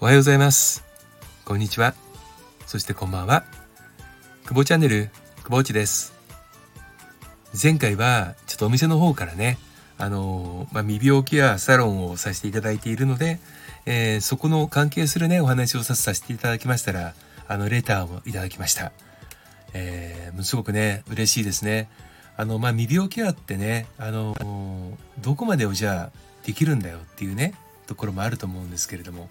おはようございます。こんにちは。そしてこんばんは。久保チャンネル久保内です。前回はちょっとお店の方からねあのまあ、未病気やサロンをさせていただいているので、えー、そこの関係するねお話をさせていただきましたらあのレターをいただきました、えー、すごくね嬉しいですね。あのまあ未病ケアってねあのどこまでをじゃあできるんだよっていうねところもあると思うんですけれども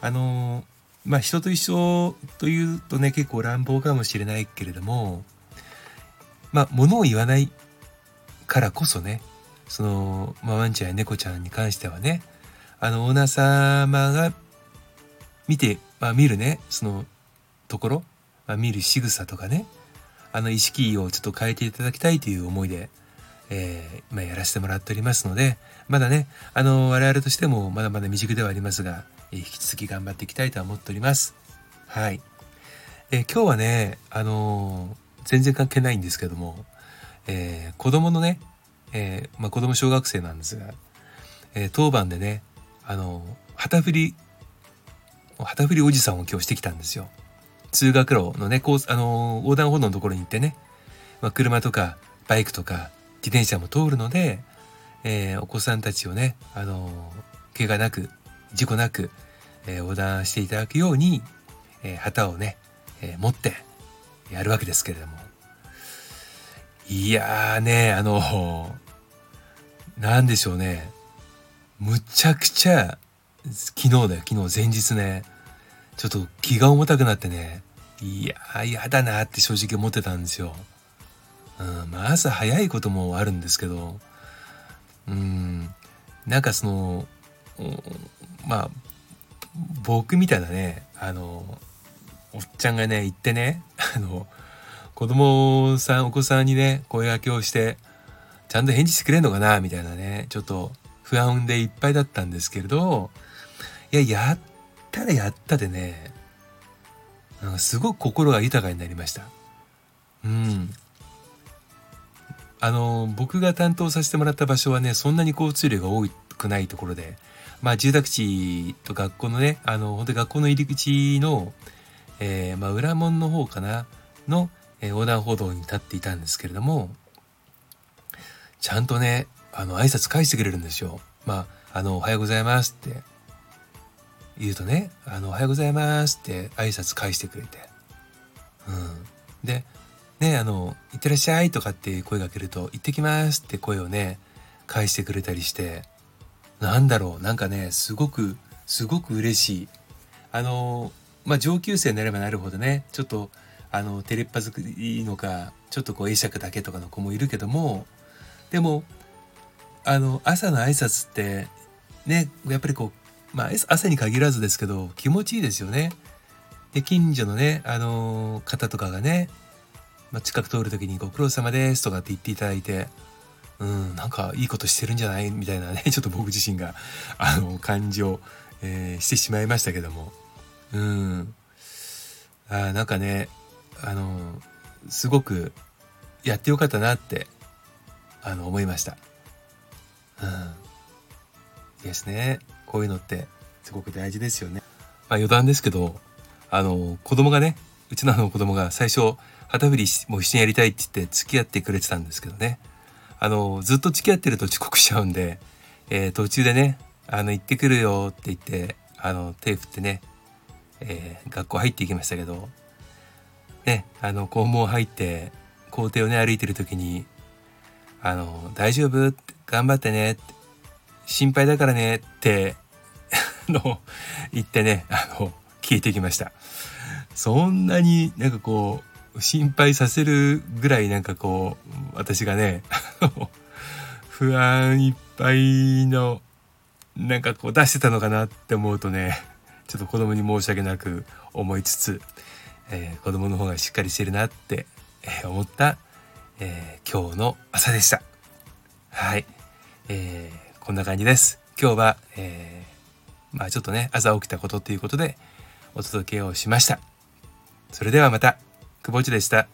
あのまあ人と一緒というとね結構乱暴かもしれないけれどもまあ物を言わないからこそねその、まあ、ワンちゃんや猫ちゃんに関してはねあのオーナー様が見て、まあ、見るねそのところ、まあ、見る仕草とかねあの意識をちょっと変えていただきたいという思いで、えー、ま、やらせてもらっておりますのでまだねあの我々としてもまだまだ未熟ではありますが、えー、引き続き頑張っていきたいと思っております。はい。えー、今日はねあの全然関係ないんですけども、えー、子供のねえー、まあ、子供小学生なんですが、えー、当番でねあの旗振り旗振りおじさんを今日してきたんですよ。通学路のねこうあの横断歩道のところに行ってね、まあ、車とかバイクとか自転車も通るので、えー、お子さんたちをねあの怪我なく事故なく、えー、横断していただくように、えー、旗をね、え持ってやるわけですけれどもいやーね、あの、なんでしょうね。むちゃくちゃ、昨日だよ、昨日前日ね。ちょっと気が重たくなってね。いやー、嫌だなって正直思ってたんですよ。うん、まあ朝早いこともあるんですけど、うん、なんかその、まあ、僕みたいなね、あの、おっちゃんがね、行ってね、あの、子供さんお子さんにね声掛けをしてちゃんと返事してくれんのかなみたいなねちょっと不安でいっぱいだったんですけれどいややったらやったでね。なんかすごく心が豊かになりました。うん。あの僕が担当させてもらった場所はねそんなに交通量が多くないところでまあ住宅地と学校のねあの本当に学校の入り口の、えー、まあ裏門の方かなのえ横断歩道に立っていたんですけれどもちゃんとねあの挨拶返してくれるんですよ。まあ、あの、おはようございますって。言うとね、あの、おはようございますって挨拶返してくれて。うん。で、ね、あの、いってらっしゃいとかって声がけると、行ってきますって声をね、返してくれたりして、なんだろう、なんかね、すごく、すごく嬉しい。あの、まあ、上級生になればなるほどね、ちょっと、あのテレッパ作りのかちょっとこう会釈だけとかの子もいるけどもでもあの朝の挨拶ってねやっぱりこうまあ朝に限らずですけど気持ちいいですよね。で近所のねあの方とかがね、まあ、近く通る時に「ご苦労様です」とかって言っていただいてうんなんかいいことしてるんじゃない？みたいなね ちょっと僕自身があの感じを、えー、してしまいましたけどもうんあなんかねあのすごくやってよかったなってあの思いました。うん。ですね。こういうのってすごく大事ですよね。まあ余談ですけど、あの子供がね、うちのあの子供が最初旗振りも一緒にやりたいって言って付き合ってくれてたんですけどね。あのずっと付き合ってると遅刻しちゃうんで、えー、途中でね、あの行ってくるよって言ってあの手振ってね、えー、学校入っていきましたけどね、あの校門入って校庭をね歩いてる時に「あの大丈夫？頑張ってね」って心配だからね」って の言ってねあの聞いてきましたそんなになんかこう心配させるぐらいなんかこう私がね 不安いっぱいのなんかこう出してたのかなって思うとねちょっと子供に申し訳なく思いつつえー、子供の方がしっかりしてるなって、え、思った、えー、今日の朝でした。はい、えー、こんな感じです。今日は、えー、まあちょっとね朝起きたことっていうことでお届けをしました。それではまたくぼ地でした。